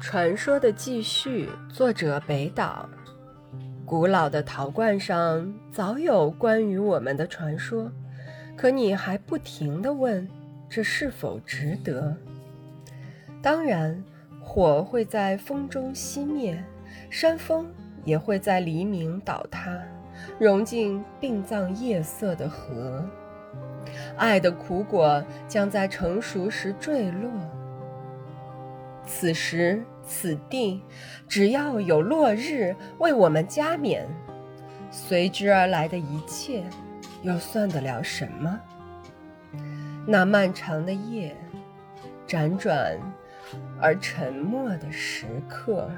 传说的继续，作者北岛。古老的陶罐上早有关于我们的传说，可你还不停地问，这是否值得？当然，火会在风中熄灭，山峰也会在黎明倒塌，融进殡葬夜色的河。爱的苦果将在成熟时坠落。此时此地，只要有落日为我们加冕，随之而来的一切，又算得了什么？那漫长的夜，辗转而沉默的时刻。